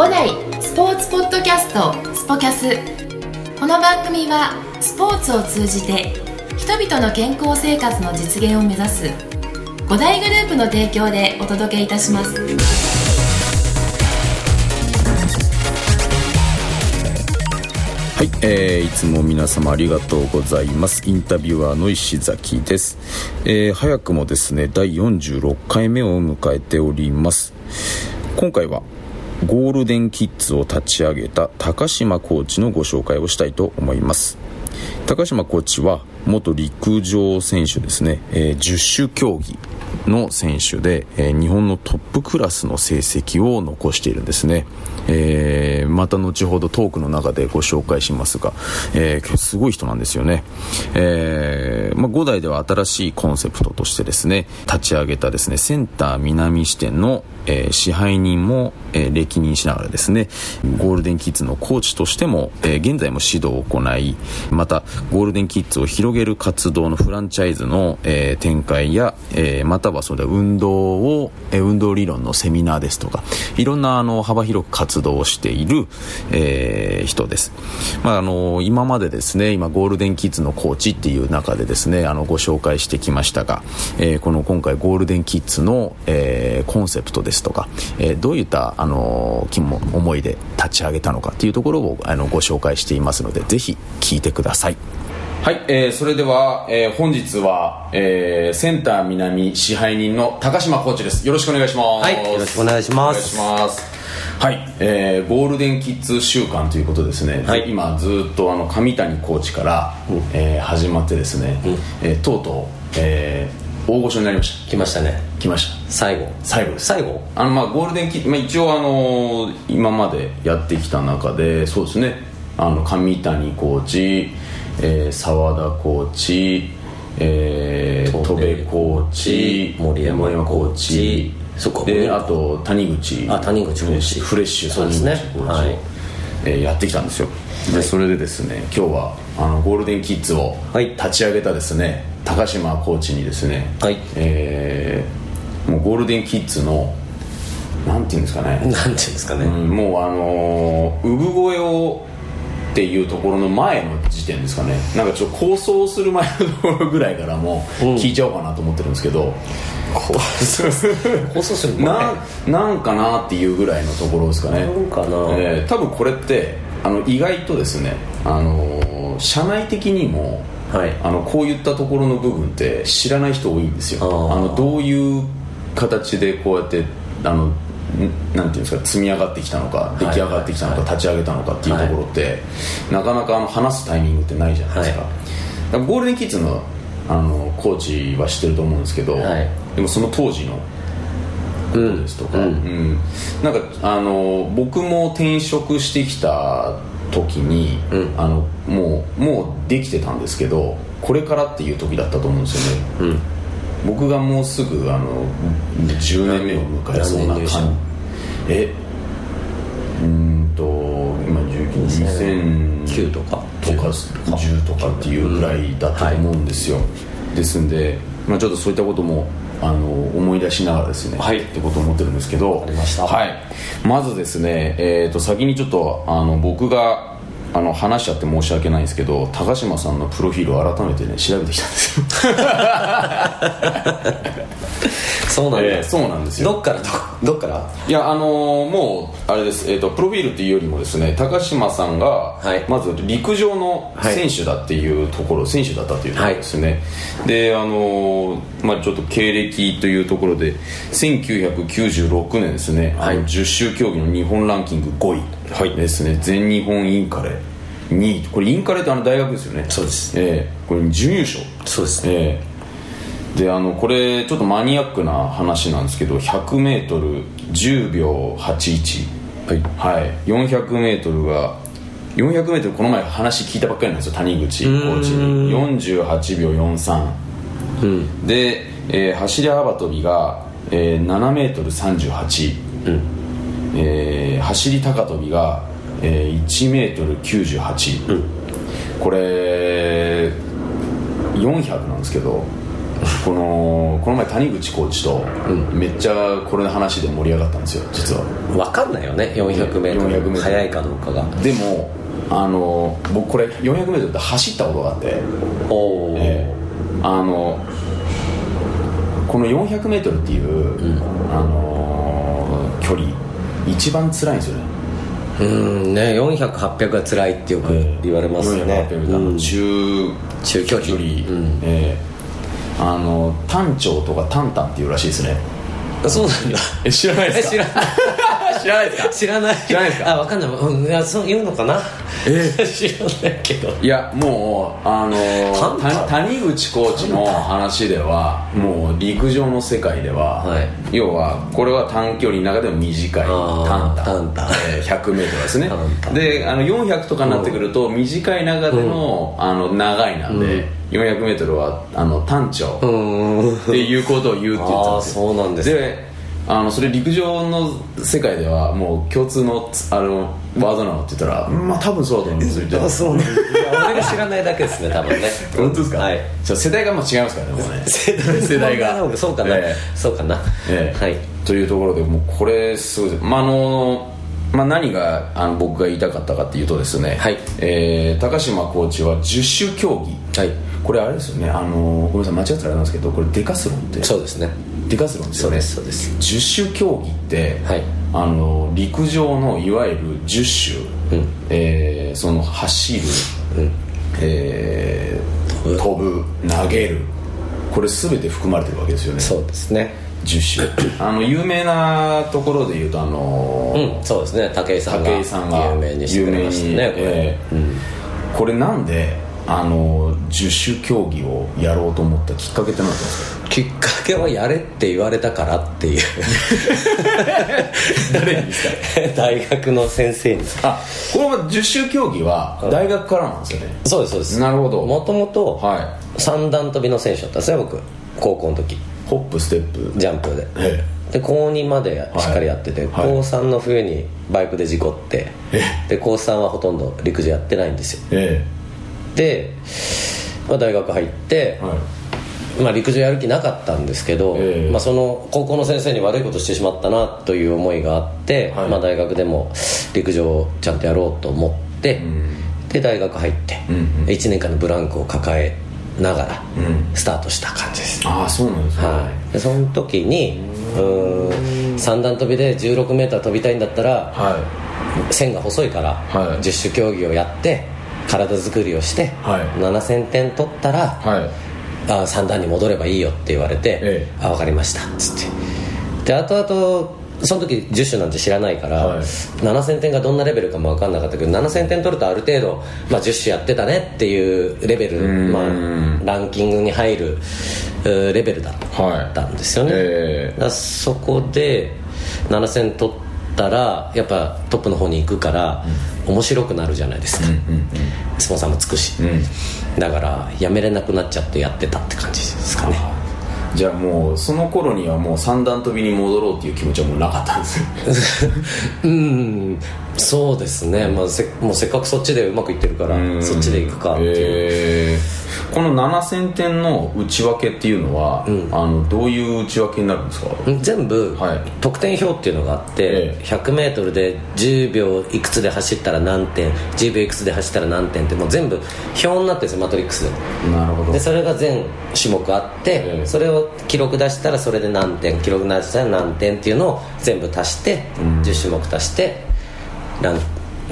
五代スポーツポッドキャストスポキャス。この番組はスポーツを通じて人々の健康生活の実現を目指す五大グループの提供でお届けいたします。はい、えー、いつも皆様ありがとうございます。インタビュアーの石崎です、えー、早くもですね第46回目を迎えております。今回はゴールデンキッズを立ち上げた高島コーチのご紹介をしたいと思います。高島コーチは元陸上選手ですね、え、10種競技の選手で、え、日本のトップクラスの成績を残しているんですね、えー、また後ほどトークの中でご紹介しますが、えー、すごい人なんですよね、えまあ、5代では新しいコンセプトとしてですね立ち上げたですねセンター南支店の、え支配人も、え歴任しながらですねゴールデンキッズのコーチとしても、え現在も指導を行いまたゴールデンキッズを広げる活動のフランチャイズの、え展開や、えまたはそれ運動を、え運動理論のセミナーですとかいろんなあの幅広く活動をしている、えー、人です、まあ、あの今までですね今ゴールデンキッズのコーチっていう中でですねあのご紹介してきましたが、えー、この今回ゴールデンキッズの、えー、コンセプトですとか、えどういったあの思いで立ち上げたのかっていうところをあのご紹介していますのでぜひ聞いてください。はい、えー、それでは、えー、本日は、えー、センター南支配人の高島コーチです。よろしくお願いします。はいよろしくお願いします。お願いします。はい、えー、ゴールデンキッズ週間ということですね、はい、今ずっとあの上谷コーチから、うん、えー、始まってですね、うん、えー、とうとう、えー、大御所になりました。来ましたね。来ました。最後。最後。です最後。あのまあゴールデンキッズ、まあ、一応あの今までやってきた中でそうですね。あの上谷コーチえー、澤田コーチ、えー、戸部コーチ森山コーチそこ。であと谷口あ谷口コーチフレッシュそうですね。はい、えー、やってきたんですよ。でそれでですね今日はあのゴールデンキッズを立ち上げたですね、高島コーチにですね、はい。えー、もうゴールデンキッズのなんていうんですかね。なんていうんですかね、うん、もうあのー、産声をっていうところの前の時点ですかね。なんかちょっと構想する前のところぐらいからも聞いちゃおうかなと思ってるんですけど、うん、構想する前ななんかなっていうぐらいのところですかね。なんかな、えー、多分これってあの意外とですねあの社内的にもはい、あのこういったところの部分って知らない人多いんですよ。あのどういう形でこうやってあのなんていうんですか積み上がってきたのか出来上がってきたのか、立ち上げたのかっていうところって、なかなかあの話すタイミングってないじゃないですか,、ゴールデンキッズのあのコーチは知ってると思うんですけど、でもその当時のことですとか、うん。うん。なんかあの僕も転職してきた時に、うん、あのもうもうできてたんですけどこれからっていう時だったと思うんですよね、僕がもうすぐあの10年目を迎えそうな感じ。え？うんと今2009とか？とか10とかっていうぐらいだったと思うんですよ、はい、ですんで、まあ、ちょっとそういったこともあの思い出しながらですね、はい、ってことを思ってるんですけど。まはい、まずですね、えー、と先にちょっとあの僕があの話しちゃって申し訳ないんですけど高島さんのプロフィールを改めてね調べてきたんですよ。そうなんだ、えー、そうなんですよ。どっからどっから？いやあのー、もうあれです、えーと、プロフィールっていうよりもですね高島さんが、はい、まず陸上の選手だっていうところ、はい、選手だったっていうところですね、はい、であのー、まあちょっと経歴というところで1996年ですね、はい、10周競技の日本ランキング5位はい。ですね。全日本インカレ。2位これインカレってあの大学ですよね。そうです。ええ。ー、これ準優勝。そうです。ええ。ー、であのこれちょっとマニアックな話なんですけど 100m10 秒81はい、はい、400m が 400m この前話聞いたばっかりなんですよ谷口コーチに。48秒43、うん、で、えー、走り幅跳びが、えー、7m38、うんえー、走り高跳びが、えー、1メートル98、うん、これ400なんですけどこのこの前谷口コーチとめっちゃこれの話で盛り上がったんですよ実は。分かんないよね 400m 400速いかどうかが。でもあの僕これ 400m って走ったことがあっておお、えーあのこの 400m っていう、あのー距離一番辛いんですよね。うんね400800が辛いってよく言われますよね、400 800あの中中距離。距離、えーあの単調とかタンタンっていうらしいですね。そうなんだ。え知らないですか？え知らない知らないですか？知らない。知らないですか？あ分かんない、うん、いやそう言うのかな？え 知らないけど。いやもうあの谷口コーチの話ではもう陸上の世界では、はい。要はこれは短距離の中でも短いあータンタン。タンタン。えー 100m ですね。であの400とかになってくると短い中での,、あの長いなんで、400m はあの単調っていうことを言うって言ってたんですよ。そうなんですね。であのそれ陸上の世界ではもう共通のつあのワードなのって言ったら、まあ多分そうだと思うんですよ。言ってたそうな俺が知らないだけですね多分ね。本当ですか、はい。じゃあ世代がもう違いますからねもうね。世代が。そうかな、えそうかな、ええ。はい。というところでもうこれすごいです。まああのまあ、何があの僕が言いたかったかっていうとですね、はい。えー高島コーチは十種競技、はい。これあれですよね。あのごめんなさい。間違ってたらなんですけどこれデカスロンって。そうですねデカスロンですよね。そうですそう十種競技って、はい。あの陸上のいわゆる十種、うん。えーその走る、うん。えー飛ぶ投げる。これ全て含まれてるわけですよね。そうですね。10種。あの有名なところで言うとあのうん。そうですね。武井さんが武井さんが有名にしてくれましたねこれ、えー。これなんであの十種競技をやろうと思ったきっかけって何ですか？きっかけはやれって言われたからっていう。誰にですか？大学の先生に。あこの十種競技は大学からなんですよね、そうですそうです。なるほど。もともとは三段跳びの選手だったんですね僕。高校の時。いホップステップ。ジャンプで。えで高2までしっかりやってて、はい。高3の冬にバイクで事故ってで高3はほとんど陸上やってないんですよ。えで、まあ、大学入ってえ、はい。まあ、陸上やる気なかったんですけど、ええ。まあ、その高校の先生に悪いことしてしまったなという思いがあって、はい。まあ、大学でも陸上をちゃんとやろうと思って、ん。で大学入って、うんうん。1年間のブランクを抱えながらうん。スタートした感じです、ああそうなんですね、はい、でその時にうーん。三段跳びで 16m 飛びたいんだったらは線が細いから、はい。十種競技をやって体作りをして、はい。7000点取ったら、いはい。あ三段に戻ればいいよって言われて「ええ。あ分かりました」っつって。で後々その時10種なんて知らないから、はい。7000点がどんなレベルかも分かんなかったけど7000点取るとある程度、まあ、10種やってたねっていうレベル、ん。まあ、ランキングに入るうーレベルだったんですよね、ええ。だからそこで7000取ったらやっぱトップの方に行くから、面白くなるじゃないですか、スポンサーもつくし、うん。だからやめれなくなっちゃってやってたって感じですかね。じゃあもうその頃にはもう三段跳びに戻ろうっていう気持ちはもうなかったんです。よ うん。そうですね、まあ、せもうせっかくそっちでうまくいってるからそっちで行くかっていう、え。ーこの7000点の内訳っていうのは、あのどういう内訳になるんですか？全部、はい。得点表っていうのがあって、ええ。100m で10秒いくつで走ったら何点10秒いくつで走ったら何点ってもう全部表になってるんですよマトリックス。でなるほど。でそれが全種目あって、ええ。それを記録出したらそれで何点記録出したら何点っていうのを全部足して、10種目足してラン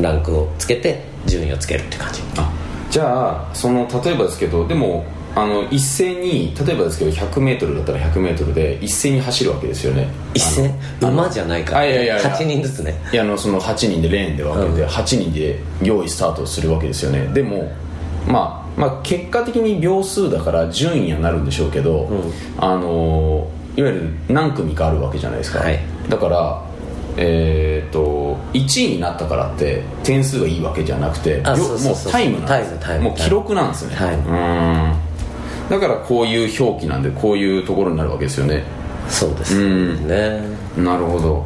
ランクをつけて順位をつけるって感じ。あじゃあその例えばですけどでもあの一斉に例えばですけど 100m だったら 100m で一斉に走るわけですよね。一斉？馬じゃないか。ら、あいやいやいや。8人ずつね。いやあのその8人でレーンで分けて、うん。8人で用意スタートするわけですよね。でもまあまあ結果的に秒数だから順位にはなるんでしょうけど、ん。あのいわゆる何組かあるわけじゃないですか、はい。だからえー、と1位になったからって点数がいいわけじゃなくてもうタイムなんですもう記録なんですね、はい。うーん。だからこういう表記なんでこういうところになるわけですよね。そうですうん。ねなるほど。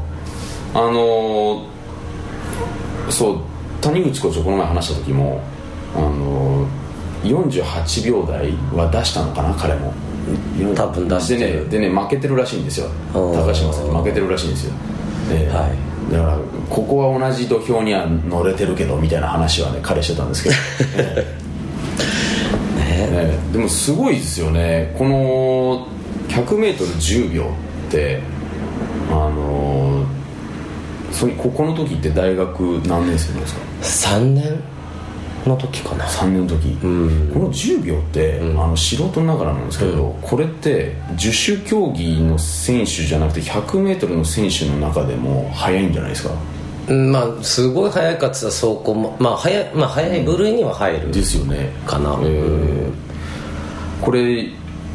あのーそう谷口コーチとこの前話した時もあのー48秒台は出したのかな彼も。多分出してねでね負けてるらしいんですよ。うん高島さんに負けてるらしいんですよで、はい。だからここは同じ土俵には乗れてるけどみたいな話はね彼してたんですけど、ね。ね、でもすごいですよね。この 100m10 秒ってあのそれここの時って大学何年生なんですか？3年の時かな。3年の時、ん。この10秒って、あの素人ながらなんですけど、これって十種競技の選手じゃなくて 100m の選手の中でも速いんじゃないですか？うんまあすごい速いかっつったらそうこもまあ速いまあ速い部類には入るですよね。かな、えー。これ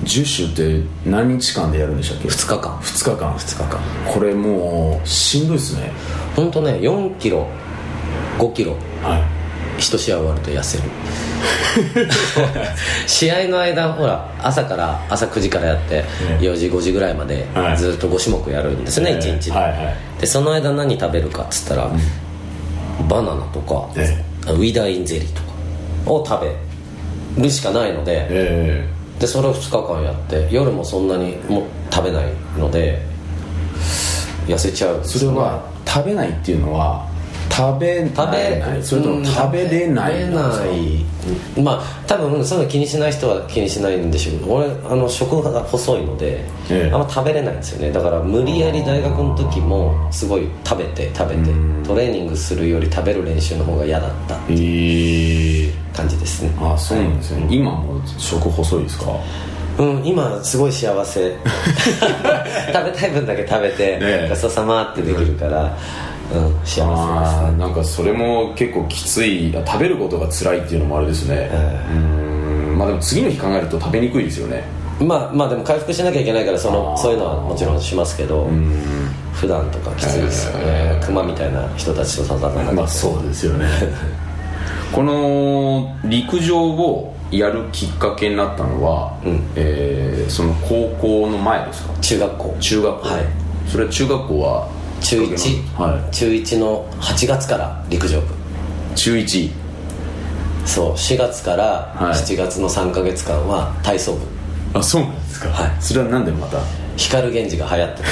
10種って何日間でやるんでしたっけ？2日間。2日間。2日間。これもうしんどいですね。本当ね4キロ5キロ。はい一試合終わると痩せる。試合の間ほら朝から朝9時からやってえ4時5時ぐらいまではい。ずっと5種目やるんですね、え1日。で,、はいはい。でその間何食べるかっつったら、バナナとか、えウィダーインゼリーとかを食べるしかないのでえでそれを2日間やって夜もそんなにもう食べないので痩せちゃう。ーそれは食べないっていうのは食べ食べない。それとも食べれない食べない。まあ多分そういうの気にしない人は気にしないんでしょう。けど俺あの食が細いので、ええ。あんま食べれないんですよね。だから無理やり大学の時もすごい食べて食べてトレーニングするより食べる練習の方が嫌だったえ。ー、感じですね。あそうなんですね、今も食細いですか？うん今すごい幸せ。食べたい分だけ食べて、ええ。ごちそうさまってできるから、うん、幸せですあーなんかそれも結構きつい食べることが辛いっていうのもあれですね、うんまあでも次の日考えると食べにくいですよね。まあまあでも回復しなきゃいけないからそのそういうのはもちろんしますけど普段とかきついですよね。熊みたいな人たちと戦わなきゃまあそうですよね。この陸上をやるきっかけになったのは、うん。えーその高校の前ですか？中学校。中学校。はい。それは中学校は中1、は中1の8月から陸上部。い中1そう4月からはい。7月の3か月間は体操部。あそうなんですか。はい。それはなんでまた？光源氏が流行ってた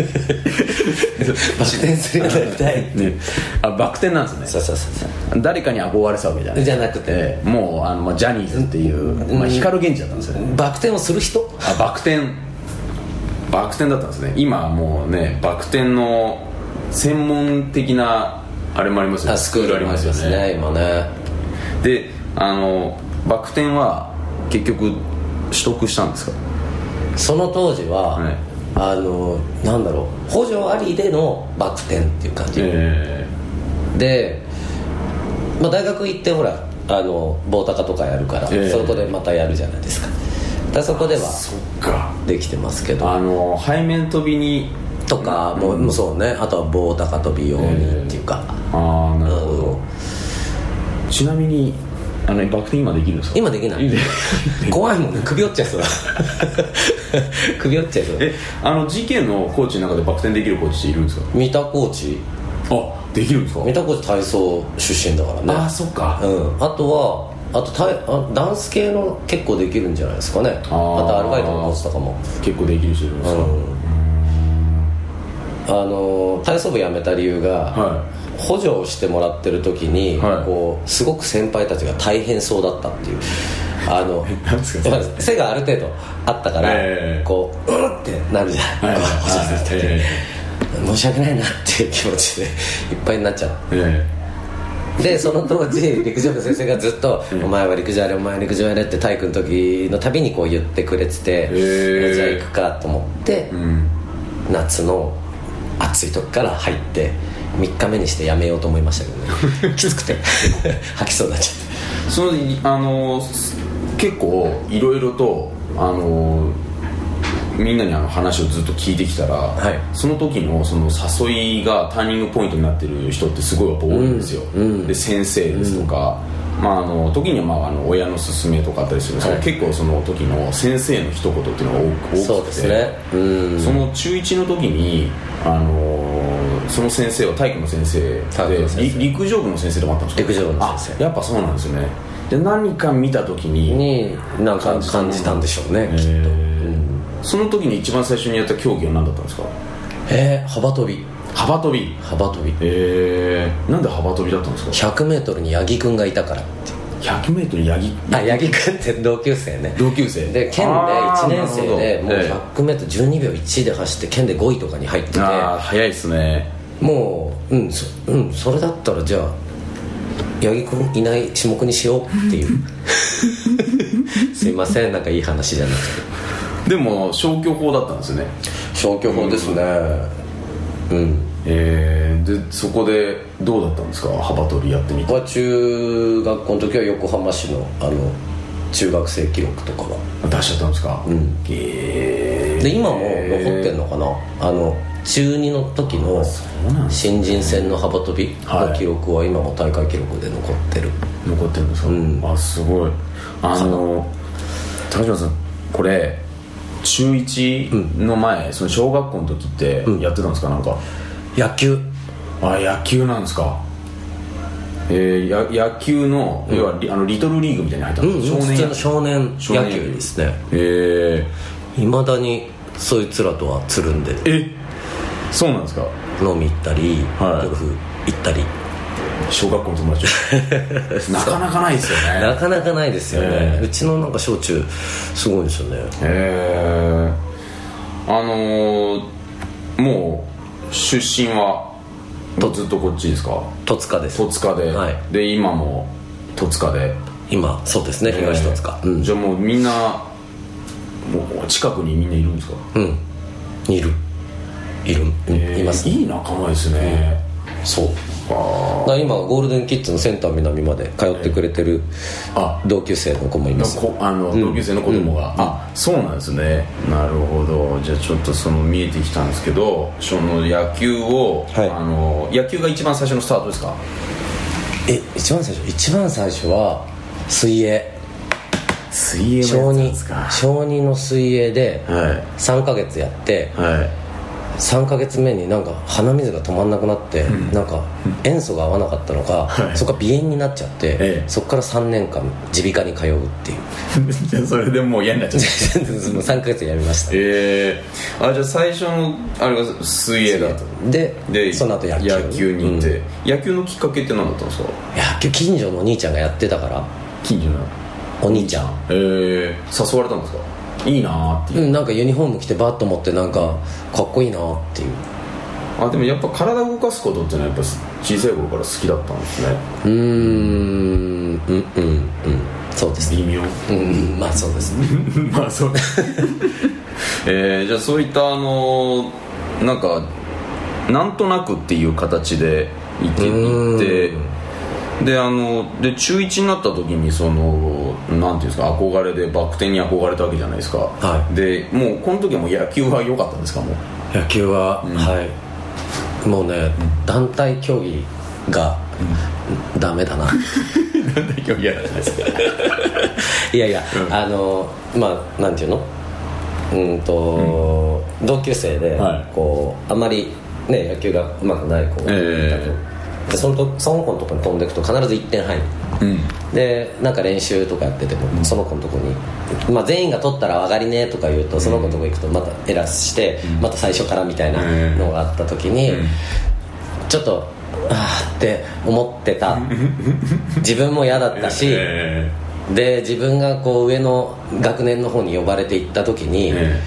バク転するようになりたいね。あバク転なんですね。そうそうそう誰かに憧れてたわけじゃな。いじゃなくて。ええ。もうあの、まあ、ジャニーズっていう、まあ、光源氏だったんですよね。バク転をする人？あバク転バク転だったんですね。今もうねバク転の専門的なあれもありますよあスクールありますね今ね。であのバク転は結局取得したんですか？その当時は、はい。あのなんだろう補助ありでのバク転っていう感じ、えで、まあ、大学行ってほらあの棒高とかやるから、ええ。そこでまたやるじゃないですかだそこではそっか。できてますけど。あの背面跳びに。とかもう、そうね。あとは棒高跳び用にっていうか、ああなるほうん。どちなみにあのバク転今できるんですか？今できない。で 怖いもんね。首折っちゃいそう。だ 首折っちゃいそう。だえあの GK のコーチの中でバク転できるコーチっているんですか？三田コーチ。あできるんですか？三田コーチ体操出身だからね。あそっか。うん、あとはあとたあダンス系の結構できるんじゃないですかね。あー。またアルバイトのコーチとかも。結構できる人いるんですか、あの体操部辞めた理由が、は補助をしてもらってる時に、はい。こうすごく先輩たちが大変そうだったっていう。あの 背がある程度あったから、ええ。こううんってなるじゃん、はい。こう補助する時、え。申し訳ないなっていう気持ちでいっぱいになっちゃう。ええでその当時陸上部の先生がずっと「お前は陸上やれお前は陸上やれ」って体育の時のたびにこう言ってくれてて、ーじゃあ行くかと思って、えうん。夏の暑い時から入って3日目にしてやめようと思いましたけどね。きつくて。吐きそうになっちゃって。そのあのす結構いろいろとあのみんなにあの話をずっと聞いてきたら、はい。その時のその誘いがターニングポイントになってる人ってすごいやっぱ多いんですよ、うんうん。で先生ですとか、まあ、あの時にはまああの親の勧めとかあったりするんですけど、はい。結構その時の先生の一言っていうのが多くてそうですね。うん。その中1の時に、あのーその先生は体育の先生で陸上部の先生でもあったんですか？陸上部の先生。あやっぱそうなんですよね。で何か見た時にになんか感じたんでしょうねきっと、うんその時に一番最初にやった競技は何だったんですか？えー、幅跳び。幅跳び。幅跳び。えー、なんで幅跳びだったんですか？100m に八木君がいたからって。100m 八木。あ八木君って同級生ね。同級生。で県であー1年生でもうなるほど。え 100m12 秒1で走って県で5位とかに入ってて。えああ早いっすね。もううんそ,、うん、それだったらじゃあ八木君いない種目にしようっていう。すいませんなんかいい話じゃなくてでも消去法だったんですよね。消去法ですね。うん。えー、でそこでどうだったんですか？幅跳びやってみて。中学校の時は横浜市のあの中学生記録とかは出しちゃったんですか？うん。えー、で今も残ってんのかな？あの中2の時の新人戦の幅跳びの記録は今も大会記録で残ってる、残ってるんですか、うん。あすごい。あの高島さんこれ中1の前、その小学校の時ってやってたんですか？なんか。野球。あ野球なんですか？えー、や野球の、要はリあのリトルリーグみたいに入ったうんの、少年。少年少年。野球ですね。えいまだにそいつらとはつるんで。ー、えそうなんですか？飲み行ったり、はい。ゴルフ行ったり小学校の友達 なかなかないですよね。なかなかないですよね、ええ。うちのなんか小中すごいですよね。え。ー、あのー、もう出身はずっとこっちですか？戸塚です。戸塚で、はい。で今も戸塚で。今そうですね。東戸塚、うん。えーじゃあもうみんなもう近くにみんないるんですか、うん。いる。いる、うんえーいますいい仲間ですね、そう。あだ今ゴールデンキッズのセンター南まで通ってくれてるあ。同級生の子もいます。こあの同級生の子供が、あそうなんですね。なるほど。じゃあちょっとその見えてきたんですけどその野球を、はい。あの野球が一番最初のスタートですか？え一番最初一番最初は水泳。水泳小児もやってたんですか？小児の水泳ではい。3ヶ月やってはい3ヶ月目になんか鼻水が止まんなくなって、なんか塩素が合わなかったのか、はい。そこから鼻炎になっちゃって、ええ。そこから3年間耳鼻科に通うっていう。じゃあそれでもう嫌になっちゃった。もう3ヶ月やめました。ええ。あじゃあ最初のあれが水泳だ。ででその後野球。野球に行って、うん。野球のきっかけって何だったんですか？野球近所のお兄ちゃんがやってたから。近所の。お兄ちゃん。ええ。誘われたんですか？いいなーって。いう、うんなんかユニフォーム着てバッと持ってなんかかっこいいなっていう。あでもやっぱ体を動かすことってのはやっぱ小さい頃から好きだったんですね。うーんうんうんうん。そうです。ね微妙。うん。まあそうです。ね まあそう。えー、じゃあそういったあのなんかなんとなくっていう形で行って行ってであので中1になった時にそのなんていうんですか憧れでバク転に憧れたわけじゃないですか、はでもうこの時はもう野球は良かったんですかもう？野球は、はい。もうね、団体競技が、ダメだな。なんで競技やらないです。か いやいや、あのまあなんていうの？うんと、同級生で、はい。こうあんまりね野球がうまくない子がいたと、えでそのとその子のとこに飛んでいくと必ず1点入る。うん。でなんか練習とかやってても、その子のとこに、まあ、全員が取ったら上がりねとか言うと、その子のとこ行くとまたエラーして、また最初からみたいなのがあった時に、ちょっとああって思ってた。自分も嫌だったし、えで自分がこう上の学年の方に呼ばれていった時に、え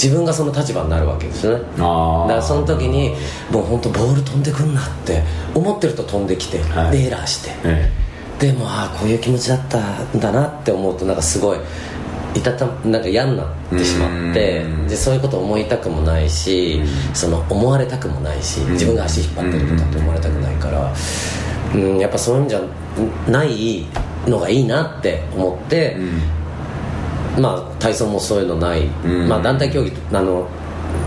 自分がその立場になるわけですよねだからその時にもう本当ボール飛んでくんなって思ってると飛んできて、はい。でエラーして、えでもああこういう気持ちだったんだなって思うとなんかすごいいたたなんか嫌になってしまってうん。でそういうこと思いたくもないしその思われたくもないし自分が足引っ張ってるとかって思われたくないからうんやっぱそういうんじゃないのがいいなって思って、まあ体操もそういうのない、ん。まあ団体競技あの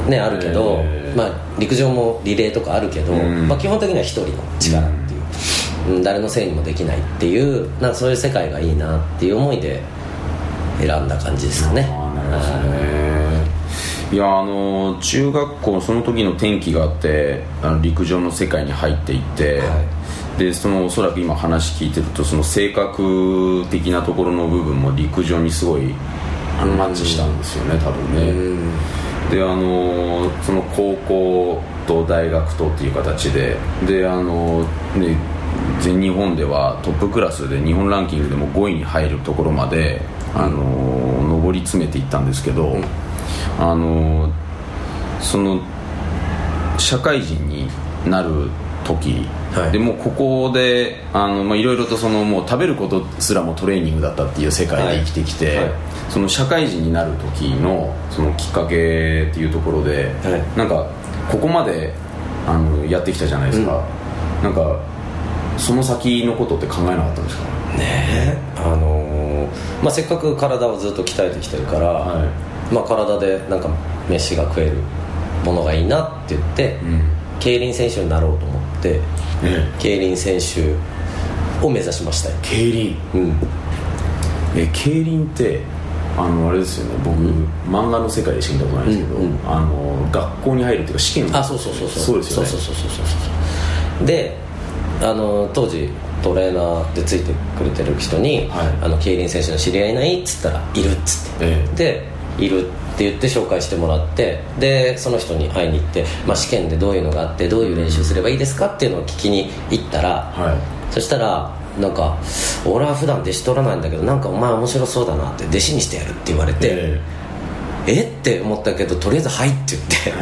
ねあるけど、まあ陸上もリレーとかあるけど、ん。まあ基本的には一人の力っていう、うん。誰のせいにもできないっていうなそういう世界がいいなっていう思いで選んだ感じですかね。い。やあの中学校その時の転機があってあの陸上の世界に入っていって、はでそのおそらく今話聞いてるとその性格的なところの部分も陸上にすごいあのマッチしたんですよね。多分ね。であのその高校と大学とっていう形でであのね全日本ではトップクラスで日本ランキングでも5位に入るところまであの上り詰めていったんですけど、あのその社会人になる時、はい。でもうここであの、まあ、いろいろとそのもう食べることすらもトレーニングだったっていう世界で生きてきて、はい。はいその社会人になる時のそのきっかけっていうところで、はい。なんかここまであのやってきたじゃないですか、なんかその先のことって考えなかったんですか？ねあのーまあ、せっかく体をずっと鍛えてきてるから、はまあ、体でなんか飯が食えるものがいいなって言って、うん。競輪選手になろうと思ってね競輪選手を目指しましたよ。競輪？うん。え競輪ってあのあれですよね。僕、漫画の世界でしか見たことないんですけど、うんうん。あの学校に入るっていうか試験あそうそうそうそう。そうですよね。そうそうそうそうそうであの当時トレーナーでついてくれてる人に、はい。あの競輪選手の知り合いいないっつったら「いる」っつって、ええ。で「いる」って言って紹介してもらってでその人に会いに行って、まあ、試験でどういうのがあってどういう練習すればいいですかっていうのを聞きに行ったら、はい。そしたらなんか「俺は普段弟子取らないんだけどなんかお前面白そうだな」って弟子にしてやるって言われて、ええ。って思ったけどとりあえず「はい」って言って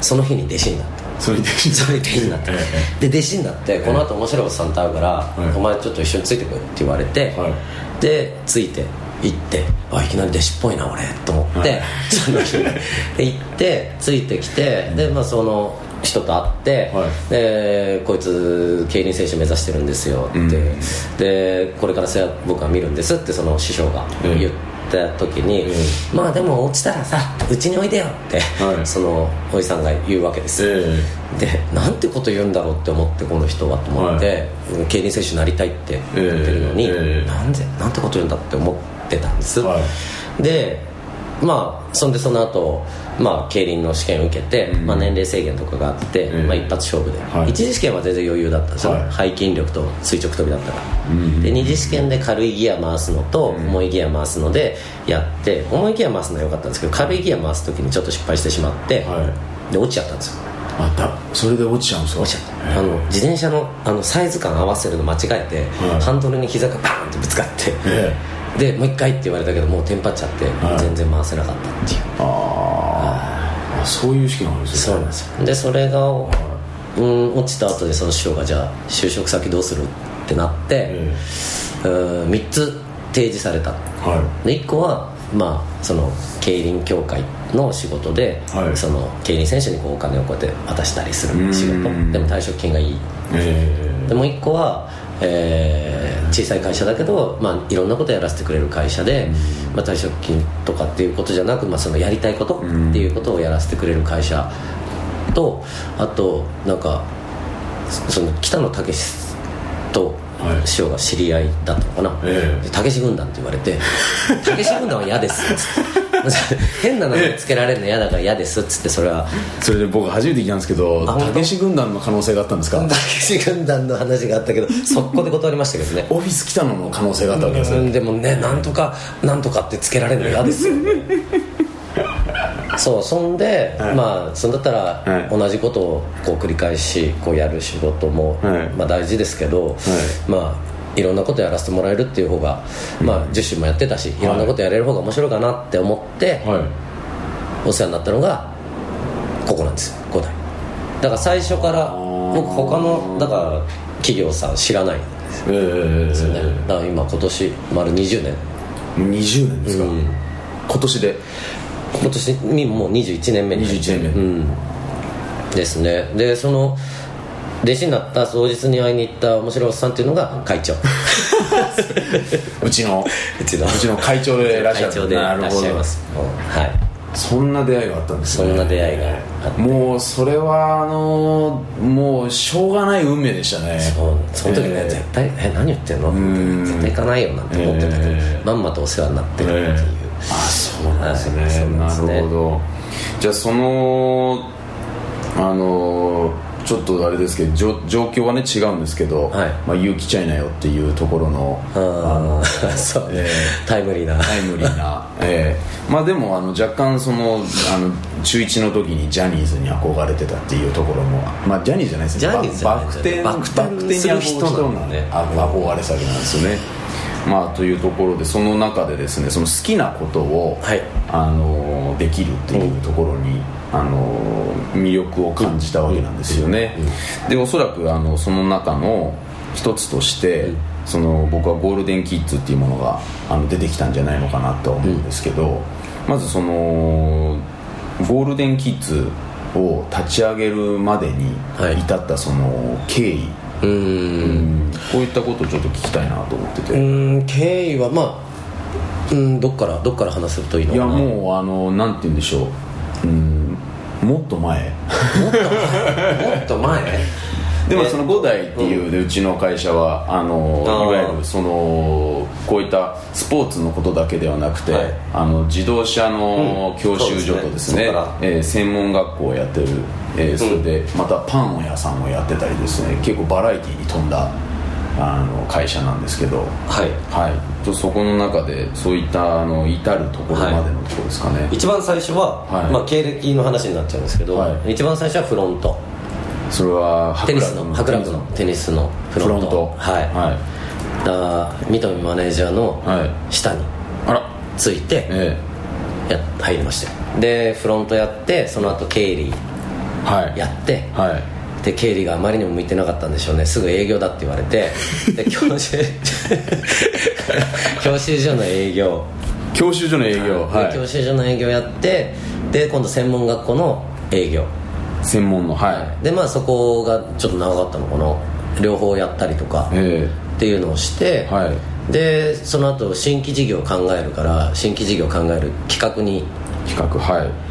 その日に弟子になった。えそれでそれで弟子になってで弟子になってこの後面白いおっさんと会うから、い。お前ちょっと一緒についてこいって言われて、はい。でついて行ってあいきなり弟子っぽいな俺と思って、はい。その日で行ってついてきてでまあその人と会って、はい。でこいつ競輪選手目指してるんですよって、うん。でこれから僕は見るんですってその師匠がうん。言った時に、まあでも落ちたらさうちにおいでよって、はい。そのおじさんが言うわけです。でなんてこと言うんだろうって思ってこの人はと思って、競輪選手になりたいって言ってるのに、えなんでなんてこと言うんだって思ってたんです、はでまあそんでその後、まあ競輪の試験を受けて、うん。まあ、年齢制限とかがあって、ええ。まあ、一発勝負で、はい。一次試験は全然余裕だったんですよ、はい。背筋力と垂直跳びだったから、んで二次試験で軽いギア回すのとん。重いギア回すのでやって重いギア回すのは良かったんですけど軽いギア回す時にちょっと失敗してしまって、はで落ちちゃったんですよ。あだそれで落ちちゃうんですか？落ちちゃった。あの自転車のあのサイズ感合わせるの間違えて、はい。ハンドルに膝がバーンってぶつかって、えでもう一回って言われたけどもうテンパっちゃって、はい。全然回せなかったっていう。ああそういう試験なんですよそうなんですよ。でそれが、うん、落ちた後でその師匠がじゃあ就職先どうするってなって、えうん3つ提示された。えはで1個はまあその競輪協会の仕事で、はい。その競輪選手にこうお金をこうやって渡したりする仕事。うん。でも退職金がいい。いえ。でもう一個は、えー小さい会社だけど、まあ、いろんなことやらせてくれる会社で、まあ、退職金とかっていうことじゃなく、まあ、そのやりたいことっていうことをやらせてくれる会社とあとなんかそその北野武とはい。師匠が知り合いだったのかな。ええ。で武志軍団って言われて「武志軍団は嫌です」っつって 変な名前つけられるの嫌だから嫌ですっつってそれは。それで僕初めて聞いたんですけどたけし軍団の可能性があったんですか？武志軍団の話があったけど速攻で断りましたけどね。オフィス北野の可能性があったわけですね。うんでもねなんとかなんとかってつけられるの嫌ですよ。そうそんで、はい。まあそんだったらはい。同じことをこう繰り返しこうやる仕事も、はい。まあ大事ですけど、まあいろんなことやらせてもらえるっていう方が、まあ10種もやってたしい。ろんなことやれる方が面白いかなって思って、はい。お世話になったのがここなんです。よ五代。だから最初から僕他のだから企業さん知らないんですええよねだから今今年丸20年。20年ですか、うん。今年で。今年にもう21年目に入って21年目。うん。ですね。でその弟子になった当日に会いに行った面白いおっさんっていうのが会長。うちのうちの。うちの会長でいらっしゃる会長でいらっしゃいます。うんはい。そんな出会いがあったんですね。そんな出会いがあって。もうそれはあのもうしょうがない運命でしたね。そう。その時ね、えー。絶対「え何言ってんの?」ん。絶対行かないよ」なんて思ってたけど、えー。まんまとお世話になってるっていう、あそうなんですね,、はいそうなんですね。なるほど。じゃあそのあのちょっとあれですけど状状況はね違うんですけど、はい。まあ、勇気ちゃいなよっていうところのあの えタイムリーな。タイムリーな、ええまあでもあの若干そのあの中1の時にジャニーズに憧れてたっていうところもまあジャニーズじゃないですね。バク転バク転にする人なんだよ。ねあ憧れ先なんですよね。まあというところでその中でですねその好きなことを、はい。あのできるっていうところに、あの魅力を感じたわけなんですよね、でおそらくあのその中の一つとして、その僕はゴールデンキッズっていうものがあの出てきたんじゃないのかなとは思うんですけど、まずそのゴールデンキッズを立ち上げるまでにはい。至ったその経緯、うーん。こういったことをちょっと聞きたいなと思ってて、うーん経緯はまあうんどっからどっから話すといいのいやかなもうあのなんて言うんでしょう。うんもっと前。もっと前？でもその5代っていうでうちの会社はあのいわゆるそのこういったスポーツのことだけではなくて、はい。あの自動車のうん。教習所とですね,、そうですね。えー専門学校をやってる、えーそれでまたパン屋さんをやってたりですね結構バラエティーに富んだあの会社なんですけどはい。はい。とそこの中でそういったあの至るところまでのところですかね、一番最初は、はい。まあ、経歴の話になっちゃうんですけど、はい。一番最初はフロント。それはテニスのハクラブの。テニスのフロント。フロント。はい、はい。だ三富マネージャーのはい。下にあら。ついてえや入りましたよでフロントやってその後経理えはい。やってはいで経理があまりにも向いてなかったんでしょうね。すぐ営業だって言われて。で 教習 教習所の営業。教習所の営業ではい。教習所の営業やってで今度専門学校の営業。専門のはでまあそこがちょっと長かったの。かな両方やったりとかっていうのをして、えはい。でその後新規事業を考えるから新規事業を考える企画に企画はい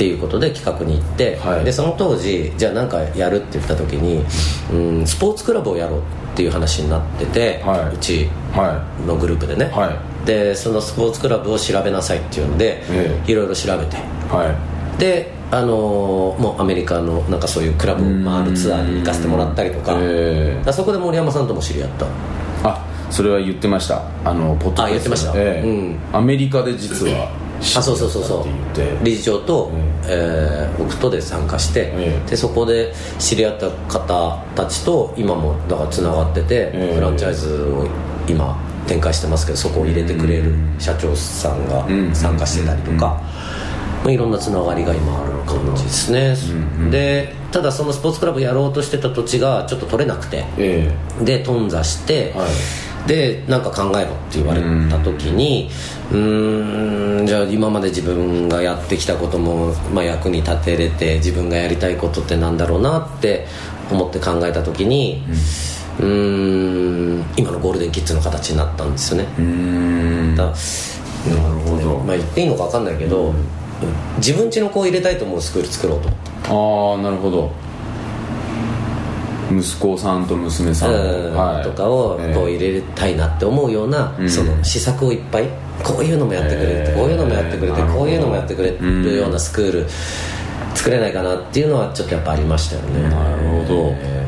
っていうことで企画に行って、はい。でその当時じゃあ何かやるって言った時に、うん、スポーツクラブをやろうっていう話になってて、はい。うちはのグループでね、はでそのスポーツクラブを調べなさいっていうので、えいろいろ調べて。であのーもうアメリカのなんかそういうクラブを回るツアーに行かせてもらったりとか,、いえ。えそこで森山さんとも知り合った。あそれは言ってました。あのポッドキャストあ言ってました。ええ。うん。アメリカで実はあそうそうそうそう。理事長と、えー僕とで参加して、ええでそこで知り合った方たちと今もだからつながってて、ええフランチャイズを今展開してますけどそこを入れてくれる社長さんがん。参加してたりとか、まあ、いろんなつながりが今ある感じですね、でただそのスポーツクラブやろうとしてた土地がちょっと取れなくてえ。で頓挫して、はいでなんか考えろって言われた時にうーんじゃあ今まで自分がやってきたことも、まあ、役に立てれて自分がやりたいことってなんだろうなって思って考えた時にうーん今のゴールデンキッズの形になったんですよね。えうーん。だなるほど。まあ、言っていいのか分かんないけど、自分家の子を入れたいと思うスクール作ろうとああなるほど息子さんと娘さんうんはい。とかをええこう入れたいなって思うような、ん。その施策をいっぱいこういうのもやってくれて、えーこういうのもやってくれてこういうのもやってくれるようなスクール作れないかなっていうのはちょっとやっぱありましたよね。なるほど。え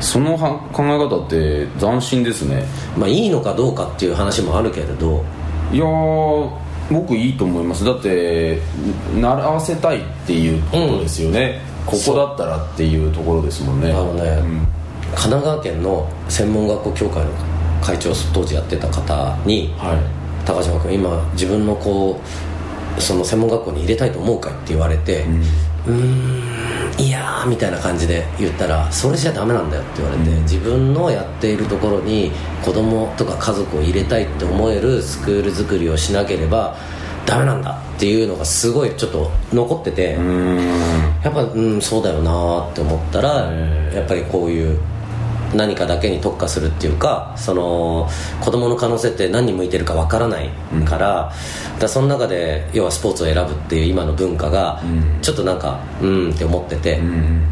そのは考え方って斬新ですね。ーまあいいのかどうかっていう話もあるけれど。いやー僕いいと思います。だって習わせたいっていうことですよね、ここだったらっていうところですもんね。あのね、神奈川県の専門学校協会の会長を当時やってた方にはい。高島君今自分の子をその専門学校に入れたいと思うかいって言われてうーんいやーみたいな感じで言ったらそれじゃダメなんだよって言われて、自分のやっているところに子供とか家族を入れたいって思えるスクール作りをしなければダメなんだっていうのがすごいちょっと残ってて、やっぱうんそうだよなーって思ったら、やっぱりこういう何かだけに特化するっていうかその子供の可能性って何に向いてるかわからないから,、だからその中で要はスポーツを選ぶっていう今の文化がちょっとなんかうんって思ってて、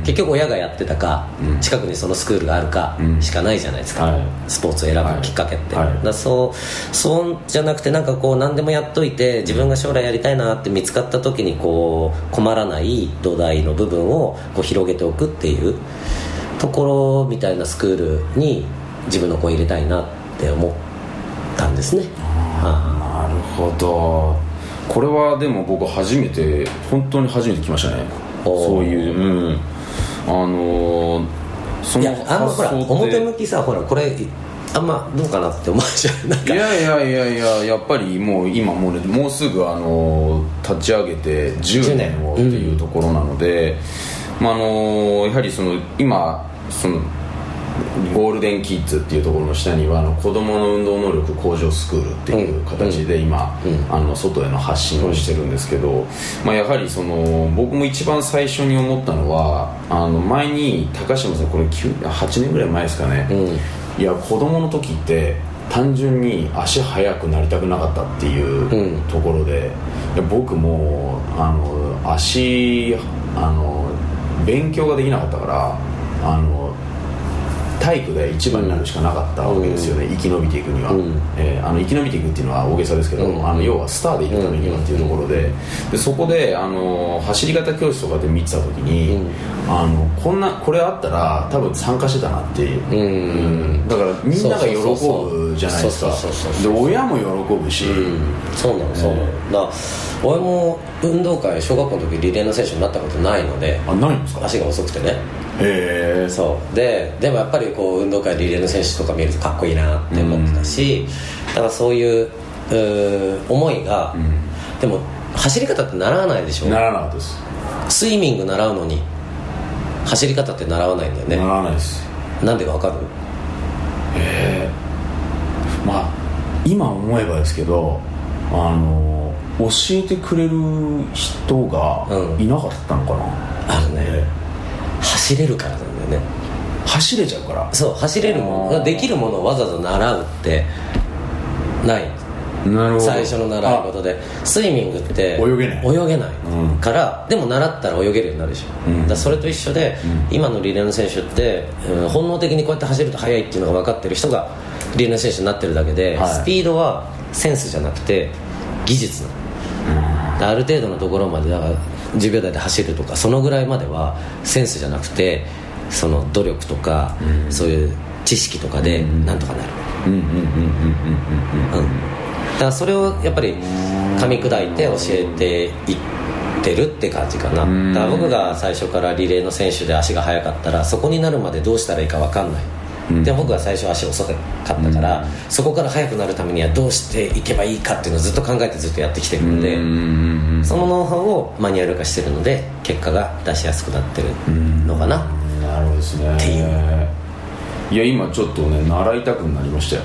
結局親がやってたか、近くにそのスクールがあるかしかないじゃないですか、はい。スポーツを選ぶきっかけって、はい。はいだそうそうじゃなくてなんかこう何でもやっといて自分が将来やりたいなって見つかった時にこう困らない土台の部分をこう広げておくっていうところみたいなスクールに自分の子を入れたいなって思ったんですね。はなるほど。これはでも僕初めて本当に初めて来ましたね。そういううん。あのーそのいいやあんまほら表向きさほらこれあんまどうかなって思うじゃん。ないやいやいやいややっぱりもう今もうねもうすぐあの立ち上げて10年をっていうところなので、まああのやはりその今そのゴールデンキッズっていうところの下にはあの子どもの運動能力向上スクールっていう形で今、あの外への発信をしてるんですけど、まあ、やはりその僕も一番最初に思ったのはあの前に高島さんこれ9 8年ぐらい前ですかね、いや子供の時って単純に足速くなりたくなかったっていうところで、僕もあの足あの勉強ができなかったからあの体育で一番になるしかなかったわけですよね、生き延びていくには、うん。えーあの生き延びていくっていうのは大げさですけど、うん。あの要はスターでいくためにはっていうところででそこであの走り方教室とかで見てた時に、あのこんなこれあったら多分参加してたなっていう、うん。だからみんなが喜ぶじゃないですか。で親も喜ぶし、そうなのそうなの、だ俺も運動会小学校の時リレーの選手になったことないのであないんですか？足が遅くてねへえそう。ででもやっぱりこう運動会リレーの選手とか見るとかっこいいなって思ってたし、だからそういう思いが、でも走り方って習わないでしょ？ならなかったです。スイミング習うのに走り方って習わないんだよね。ならないです。なんでかわかる？へえまあ今思えばですけどあの教えてくれる人がうん。いなかったのかな、あるね走れるからなんだよね。走れちゃうから？そう走れるものできるものをわざわざ習うってないなるほど。最初の習い事で。スイミングって泳げない。泳げないうん。から、でも習ったら泳げるようになるでしょ、うん。だそれと一緒で、今のリレーの選手って、うん本能的にこうやって走ると速いっていうのが分かってる人がリレーの選手になってるだけで、はい。スピードはセンスじゃなくて技術なの。である程度のところまでだから10秒台で走るとかそのぐらいまではセンスじゃなくてその努力とか、そういう知識とかでなんとかなる、うんうんうんうんうんうん。うん、だからそれをやっぱり噛み砕いて教えていってるって感じかな。うん。だから僕が最初からリレーの選手で足が速かったらそこになるまでどうしたらいいか分かんない、うん。で僕は最初足遅かったから、そこから速くなるためにはどうしていけばいいかっていうのをずっと考えてずっとやってきてるので、うんうんうんうん。そのノウハウをマニュアル化してるので結果が出しやすくなってるのかな、なるほどですね。っていう。いや今ちょっとね習いたくなりましたよ、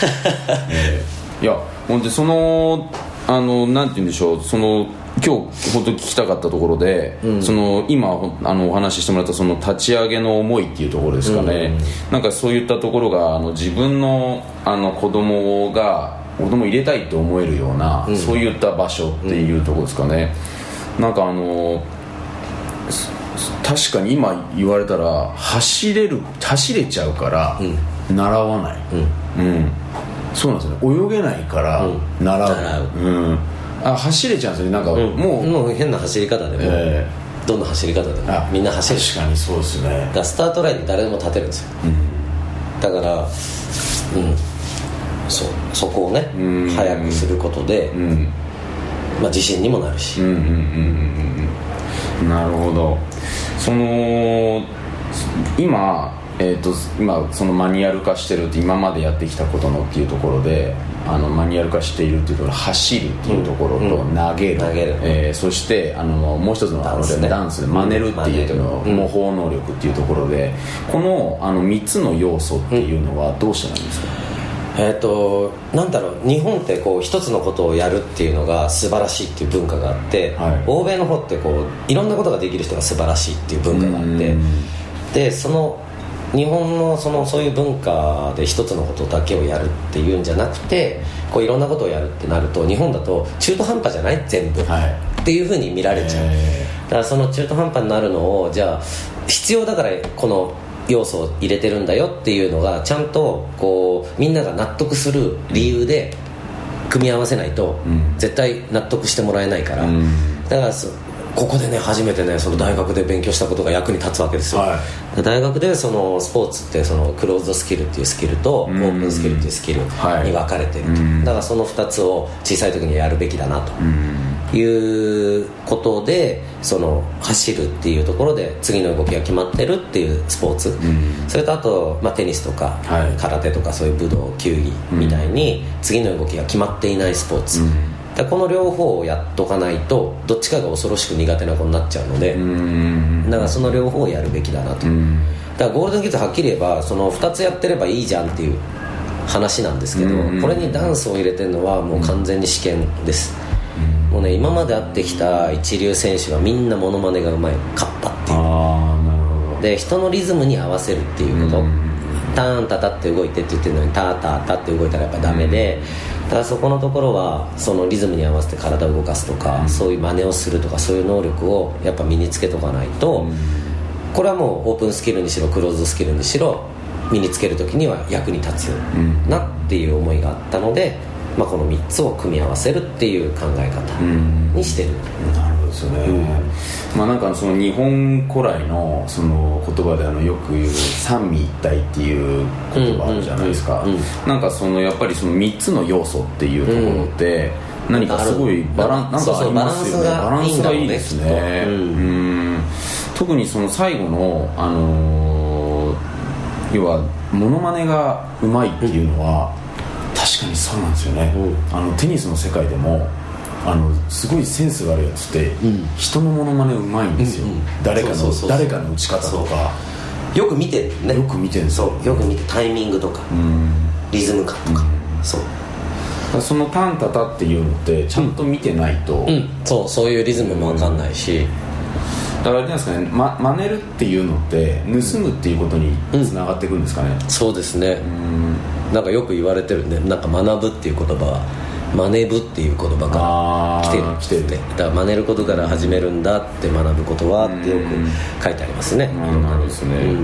ええ。いやほんでそのあのなんて言うんでしょう。その今日本当聞きたかったところで、その今あのお話ししてもらったその立ち上げの思いっていうところですかね、なんかそういったところがあの自分のあの子供が子供入れたいと思えるような、そういった場所っていうところですかね、なんかあの確かに今言われたら走れる走れちゃうから習わない、うん。そうなんですよね。泳げないから習う,、習うんあ走れちゃうんですよね。なんかもう、もう変な走り方でも、えどんな走り方でもあみんな走る。確かにそうですね。だからスタートラインに誰でも立てるんですよ、だからうん。そう。そこをねうん。早くすることで、うん。まあ、自信にもなるし、うんうんうんうんうん。なるほど。その今えー、と今そのマニュアル化してるって今までやってきたことのっていうところであのマニュアル化しているっていうところ走るっていうところとうん投げる,、えーそしてあのもう一つのダンスね。ダンスで真似るっていうの、うん。模倣能力っていうところでこのあの3つの要素っていうのはどうしてなんですか、えっ、となんだろう日本ってこう一つのことをやるっていうのが素晴らしいっていう文化があって、はい。欧米の方ってこういろんなことができる人が素晴らしいっていう文化があってうん。でその日本のそのそういう文化で一つのことだけをやるっていうんじゃなくてこういろんなことをやるってなると日本だと中途半端じゃない全部、はい、っていうふうに見られちゃう。だからその中途半端になるのをじゃあ必要だからこの要素を入れてるんだよっていうのがちゃんとこうみんなが納得する理由で組み合わせないと、絶対納得してもらえないから、うん、だからここでね初めてねその大学で勉強したことが役に立つわけですよ、はい、大学でそのスポーツってそのクローズドスキルっていうスキルとオープンスキルっていうスキルに分かれてると、はい、だからその2つを小さい時にやるべきだなと。いうことでその走るっていうところで次の動きが決まってるっていうスポーツ。それとあと、まあ、テニスとか、はい、空手とかそういう武道球技みたいに次の動きが決まっていないスポーツ、だこの両方をやっとかないとどっちかが恐ろしく苦手な子になっちゃうのでだからその両方をやるべきだなと。だからゴールデンキッズはっきり言えばその2つやってればいいじゃんっていう話なんですけどこれにダンスを入れてるのはもう完全に試験です。もうね今まで会ってきた一流選手はみんなモノマネがうまい。かったっていう。で人のリズムに合わせるっていうこと。ターンタタって動いてって言ってるのにタータータって動いたらやっぱダメで、だからそこのところはそのリズムに合わせて体を動かすとか、そういう真似をするとかそういう能力をやっぱ身につけとかないと、これはもうオープンスキルにしろクローズスキルにしろ身につける時には役に立つなっていう思いがあったので、まあ、この3つを組み合わせるっていう考え方にしてる、なるほどですよね、うん、まあなんかその日本古来のその言葉であのよく言う三位一体っていう言葉あるじゃないですか、なんかそのやっぱりその3つの要素っていうところって、何かすごいバランなんかありますよね。バランスがいいですね。うん。特にその最後のあのー、要はモノマネがうまいっていうのは、確かにそうなんですよね、あのテニスの世界でもあのすごいセンスがあるやつって、うん、人のものまねうまいんですよ、うんうん、誰かの誰かの打ち方とか。よく見てるね。よく見てる。そう。よく見てタイミングとか、リズム感とか、そう。そのタンタタっていうのってちゃんと見てないと、そう。そういうリズムも分かんないし、だからあれなんですかね、ま、真似るっていうのって盗むっていうことにつながっていくんですかね、そうですね。なんかよく言われてるね。なんか学ぶっていう言葉は真似ぶっていう言葉から来てる来てる。ねだから真似ることから始めるんだって学ぶことはってよく書いてありますね。なですね、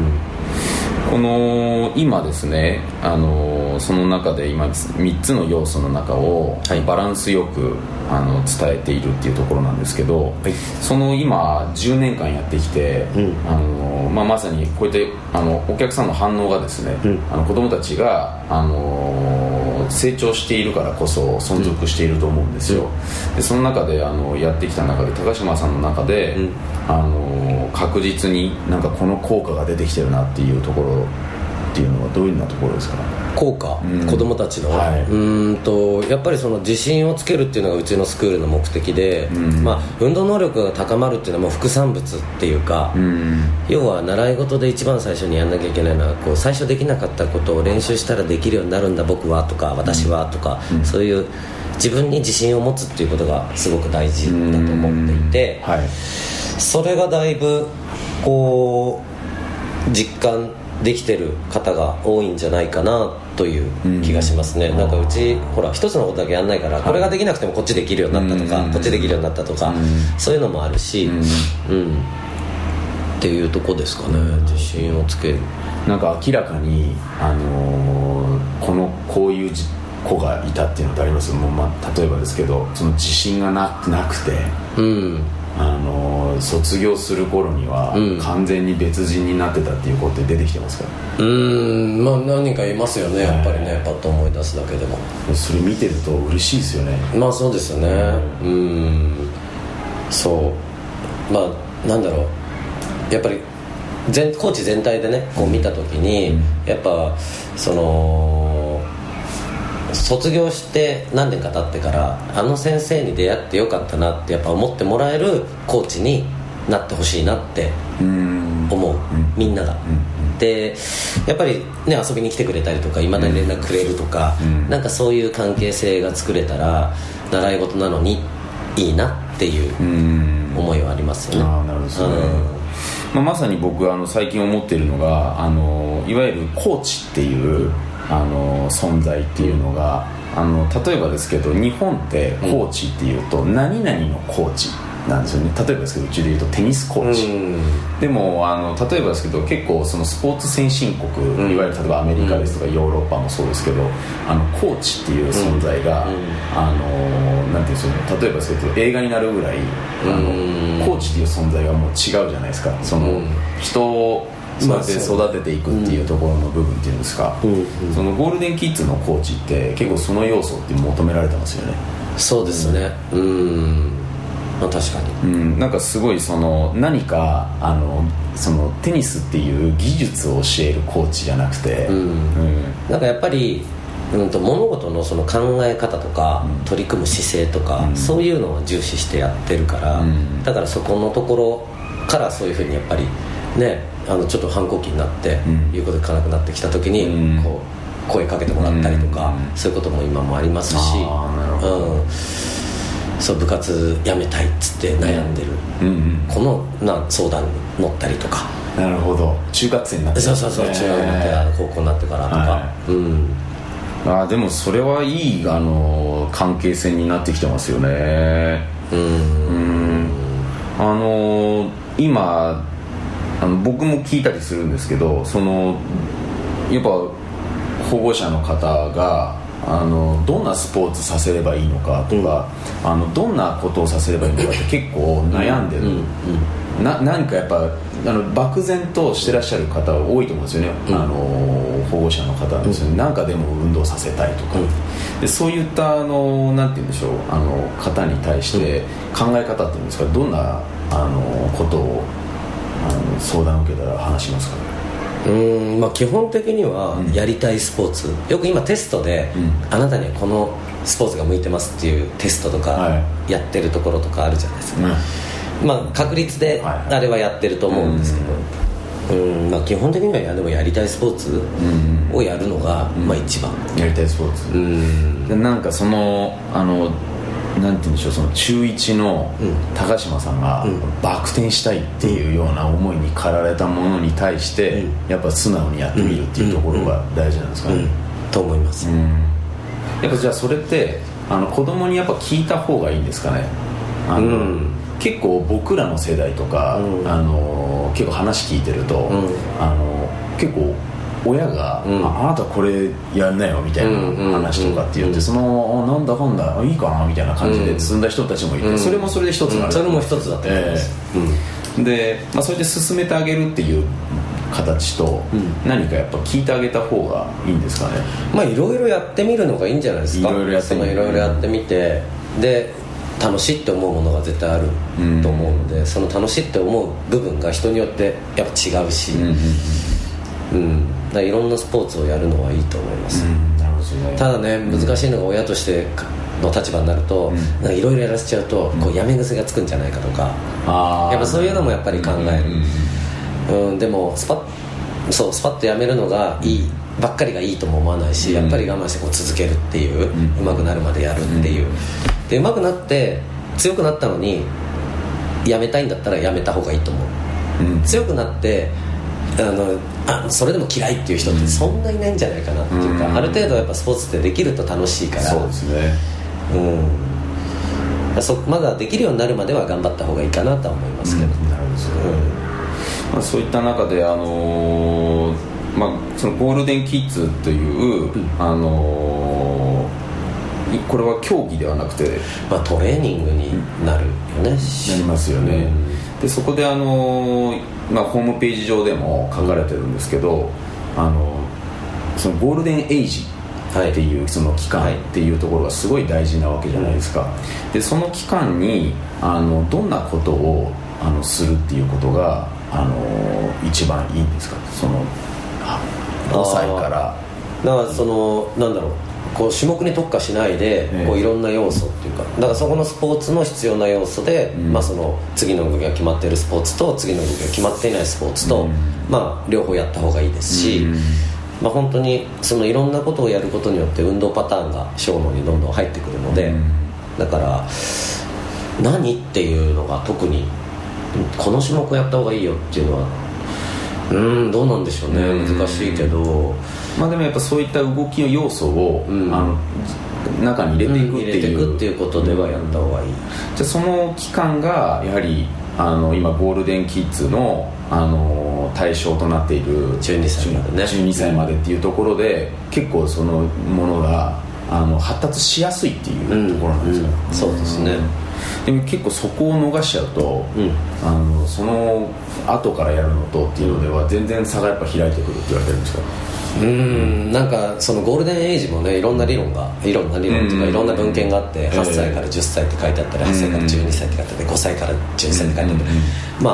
この今ですねあのその中で今3つの要素の中をバランスよく、あの伝えているっていうところなんですけど、はい、その今10年間やってきて、うん、あのまあ、まさにこうやってあのお客さんの反応がですね、うん、あの子供たちがあの成長しているからこそ存続していると思うんですよ、うん、でその中であのやってきた中で高島さんの中で、あの確実になんかこの効果が出てきてるなっていうところっていうのはどういうようなところですか？効果、うん、子供たちの、はい、うんとやっぱりその自信をつけるっていうのがうちのスクールの目的で、うん、まあ、運動能力が高まるっていうのはもう副産物っていうか、うん、要は習い事で一番最初にやんなきゃいけないのはこう最初できなかったことを練習したらできるようになるんだ僕はとか私はとか、そういう自分に自信を持つっていうことがすごく大事だと思っていて、はい、それがだいぶこう実感できてる方が多いんじゃないかなという気がしますね、うん、なんかうちほら一つのことだけやんないからこれができなくてもこっちできるようになったとか、こっちできるようになったとか、そういうのもあるし、うん。っていうとこですかね自信をつける。なんか明らかに、あのー、このこういう子がいたっていうのってあります？もう、まあ、例えばですけどその自信がななくて、うん、あの卒業する頃には完全に別人になってたっていう子って出てきてますかうん。まあ何人かいますよねやっぱりね、パッと思い出すだけでも。それ見てると嬉しいですよね。まあそうですよね。うん。そう。まあなんだろう。やっぱり全コーチ全体でねこう見た時に、うん、やっぱその卒業して何年か経ってからあの先生に出会ってよかったなってやっぱ思ってもらえるコーチになってほしいなって思うみんなが。でやっぱりね遊びに来てくれたりとかいまだに連絡くれるとか、なんかそういう関係性が作れたら習い事なのにいいなっていう思いはありますよね。あなるほど、ね、まあ、まさに僕あの最近思っているのがあのいわゆるコーチっていうあの存在っていうのがあの例えばですけど日本ってコーチっていうと、何々のコーチなんですよね。例えばですけどうちで言うとテニスコーチ、でもあの例えばですけど結構そのスポーツ先進国、うん、いわゆる例えばアメリカですとかヨーロッパもそうですけどあのコーチっていう存在が、うん、あのなんていうんですか例えばですけど映画になるぐらいあの、コーチっていう存在がもう違うじゃないですか。その、人をそうやって育てていくっていうところの部分っていうんですか、そのゴールデンキッズのコーチって結構その要素って求められてますよね。そうですね。うん。まあ、確かに、うん、なんかすごいその何かあのそのテニスっていう技術を教えるコーチじゃなくて、うん。うん、なんかやっぱりうんと物事のその考え方とか、うん、取り組む姿勢とか、うん、そういうのを重視してやってるから、うん、だからそこのところからそういうふうにやっぱりねあのちょっと反抗期になって、言うこと聞かなくなってきた時に、こう声かけてもらったりとか、そういうことも今もありますし。うん。そう部活辞めたいっつって悩んでる、このな相談に乗ったりとか。なるほど。中学生になって。そうそうそう中学になって高校になってからとか、はい、うん。あでもそれはいいあの関係性になってきてますよね。うん。あの今あの僕も聞いたりするんですけどそのやっぱ保護者の方があのどんなスポーツさせればいいのかとか、うん、あのどんなことをさせればいいのかって結構悩んでる、うんうん、な何かやっぱあの漠然としてらっしゃる方多いと思うんですよね、あの保護者の方ですよね、なんかでも運動させたいとか、でそういったあのなんて言うんでしょう。あの方に対して考え方っていうんですか。どんなあのことをあの相談を受けたら話しますか？ねうんまあ基本的にはやりたいスポーツ、うん、よく今テストで、うん、あなたにはこのスポーツが向いてますっていうテストとかやってるところとかあるじゃないですか、うん、まあ確率であれはやってると思うんですけど、うん。まあ、基本的にはやでもやりたいスポーツをやるのが、まあ一番。やりたいスポーツ。うん。なんかそのあのなんて言うんでしょうその中1の高島さんがバク転したいっていうような思いに駆られたものに対してやっぱ素直にやってみるっていうところが大事なんですかね、と思います、やっぱじゃあそれってあの子供にやっぱ聞いた方がいいんですかね。あの、うん、結構僕らの世代とか、うん、あの結構話聞いてると、うん、あの結構親が、うん、あなたこれやんなよみたいな話とかって言って、そのなんだかんだいいかなみたいな感じで進ん。だ人たちもいて、それもそれで一つそれも一つだと思います、えー、で、まあ、それで進めてあげるっていう形と、何かやっぱ聞いてあげた方がいいんですかね。まあいろいろやってみるのがいいんじゃないですか。いろいろやってみいろいろやってみて。で楽しいって思うものが絶対あると思うので、その楽しいって思う部分が人によってやっぱ違うし、うん、だいろんなスポーツをやるのはいいと思います、ただね難しいのが親としての立場になるといろいろやらせちゃうと、こうやめ癖がつくんじゃないかとか、やっぱそういうのもやっぱり考える、うんでもスパッそうスパッとやめるのがいいばっかりがいいとも思わないし、やっぱり我慢してこう続けるっていう、うまくなるまでやるっていう、でうまくなって強くなったのにやめたいんだったらやめた方がいいと思う、強くなってあのあそれでも嫌いっていう人ってそんないないんじゃないかなっていうか、うん、ある程度やっぱスポーツってできると楽しいから。そうですね。うん。そまだできるようになるまでは頑張った方がいいかなとは思いますけど、うん、なるほど、まあ、そういった中であのー、まあ、そのゴールデンキッズという、うん、あのー、これは競技ではなくて、まあ、トレーニングになるよね、なりますよね、でそこであのーまあ、ホームページ上でも書かれてるんですけど、あのそのゴールデンエイジっていうその期間っていうところがすごい大事なわけじゃないですか。でその期間にあのどんなことをあのするっていうことがあの一番いいんですか？その5歳から。だからそのなんだろうこう種目に特化しないで、こういろんな要素っていうかだからそこのスポーツの必要な要素で、うん、まあ、その次の動きが決まっているスポーツと次の動きが決まっていないスポーツと、うん、まあ、両方やった方がいいですし、うん、まあ、本当にそのいろんなことをやることによって運動パターンが小脳にどんどん入ってくるので、だから何っていうのが特にこの種目やった方がいいよっていうのはうんどうなんでしょうね。うん。難しいけど。まあでもやっぱそういった動きの要素を、うん。あの中に入れていくっ入ていう,、れていくっていうことではやった方がいい。じゃあその期間がやはりあの今ゴールデンキッズのあの対象となっている12歳までね。12歳までっていうところで結構そのものがあの発達しやすいっていうところなんですよ、うん。うんそうですね。でも結構そこを逃しちゃうと、うん。あのその後からやるのとっていうのでは全然差がやっぱ開いてくるって言われてるんですか？うん。なんかそのゴールデンエイジもねいろんな理論がいろん。な理論とかうん。いろんな文献があってええ8歳から10歳って書いてあったり8歳から12歳って書いてあって5歳から12歳って書いてあってうん。ま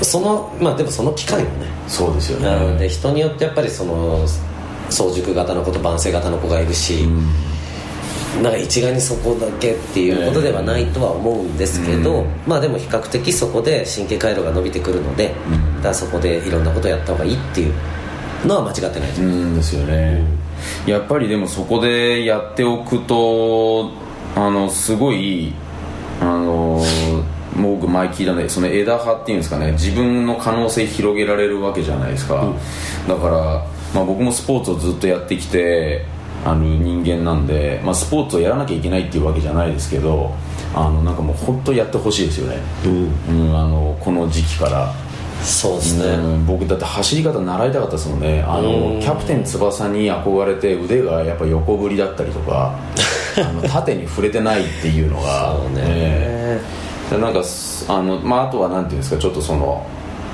あそのまあでもその期間よね。そうですようん。でね人によってやっぱりその早熟型の子と晩成型の子がいるし、なんか一概にそこだけっていうことではないとは思うんですけど、うん。まあでも比較的そこで神経回路が伸びてくるので、うん。だからそこでいろんなことをやった方がいいっていうのは間違ってないううんです。よね、やっぱりでもそこでやっておくとあのすごいあのもう僕前聞いたねその枝葉っていうんですかね自分の可能性広げられるわけじゃないですか、だから、まあ、僕もスポーツをずっとやってきてあの人間なんで、まあ、スポーツをやらなきゃいけないっていうわけじゃないですけどあのなんかもう本当やってほしいですよね、うん、あのこの時期から。そうですね、うん僕だって走り方習いたかったですもんね。あうん。のキャプテン翼に憧れて腕がやっぱ横振りだったりとか あの縦に触れてないっていうのがそうね、えなんかすあの、まあ、あとはなんていうんですかちょっとその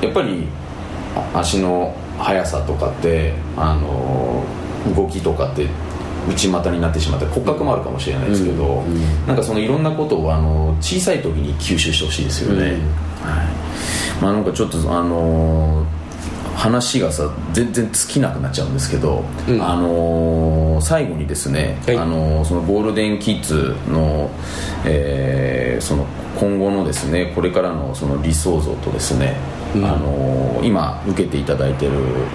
やっぱりあ足の速さとかってあの動きとかって内股になってしまって骨格もあるかもしれないですけど、うんうん。なんかそのいろんなことをあの小さい時に吸収してほしいですよね、うん。はい。まあなんかちょっとあのー話がさ全然尽きなくなっちゃうんですけど、うん。あのー最後にですね、はい。あのーそのゴールデンキッズの,、えーその今後のですねこれからのその理想像とですね、うん。あのー今受けていただいてる、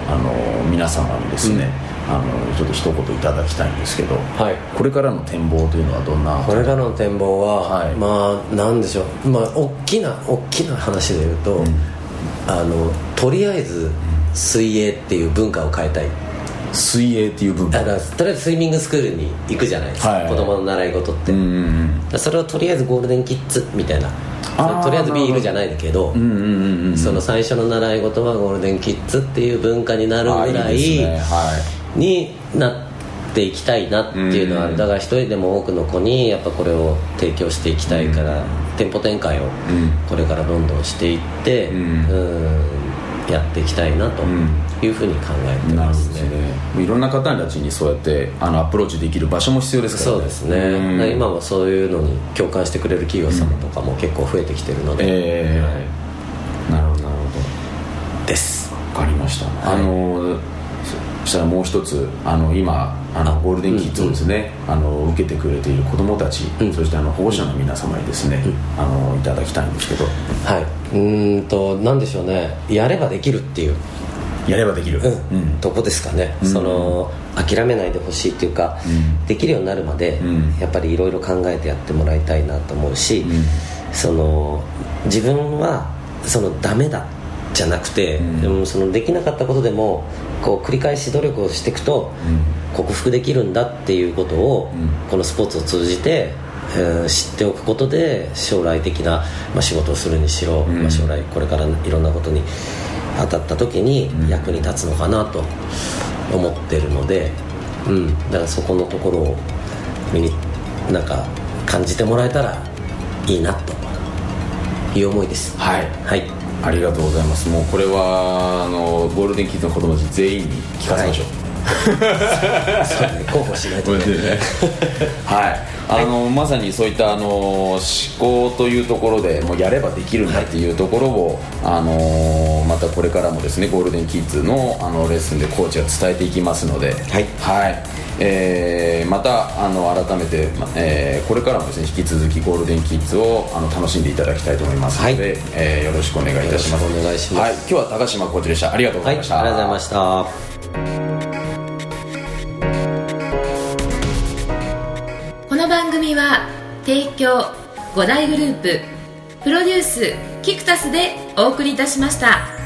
あのー皆様にですね、あのーちょっと一言いただきたいんですけど、はい。これからの展望というのはどんな？これからの展望は、はい。まあなんでしょう。まあ大きな大きな話で言うと、あのとりあえず水泳っていう文化を変えたい。水泳っていう部分だからとりあえずスイミングスクールに行くじゃないですか、はい。子供の習い事って、うんうんだからそれをとりあえずゴールデンキッズみたいなとりあえずビールじゃないけど、その最初の習い事はゴールデンキッズっていう文化になるぐらいになっていきたいなっていうのはあうんるだから一人でも多くの子にやっぱこれを提供していきたいから、店舗展開をうん。これからどんどんしていって、うん。うんやっていきたいなと。んいうふうに考えてますね。ね。いろんな方たちにそうやってあのアプローチできる場所も必要ですからそうですね、うん。今はそういうのに共感してくれる企業様とかも結構増えてきてるので、ええ。はい。なるほど。なるほです。どわかりました、あのそしたらもう一つあの今あのあゴールデンキッズをですね、あの受けてくれている子どもたち、うん。そしてあの保護者の皆様にですね、あのいただきたいんですけど。はい。うーんと何でしょうね。やればできるっていうやればできる。うん。とこですかね、うん。その諦めないでほしいっていうか、うん。できるようになるまで、うん。やっぱりいろいろ考えてやってもらいたいなと思うし、うん。その自分はそのダメだじゃなくて、うん。でもそのできなかったことでもこう繰り返し努力をしていくと、克服できるんだっていうことを、うん。このスポーツを通じて、えー知っておくことで将来的な、まあ、仕事をするにしろ、ん。まあ、将来これからいろんなことに当たった時にん。役に立つのかなと思ってるので、うん、だからそこのところを身になんか感じてもらえたらいいなという思いです。はい。はい。ありがとうございます。もうこれはあのゴールデンキッズの子供たち全員に聞かせましょう、そうね候補しない。とねはい、あのまさにそういったあの思考というところでもうやればできるんだっていうところを、あのまたこれからもですねゴールデンキッズのあのレッスンでコーチが伝えていきますので、はい。はい。えーまたあの改めて、まえーこれからもですね引き続きゴールデンキッズをあの楽しんでいただきたいと思いますので、はい。えーよろしくお願いいたします。お願いします。はい、今日は高島コーチでした。ありがとうごはいありざいました、がとうございました組は提供5大グループプロデュースキクタスでお送りいたしました。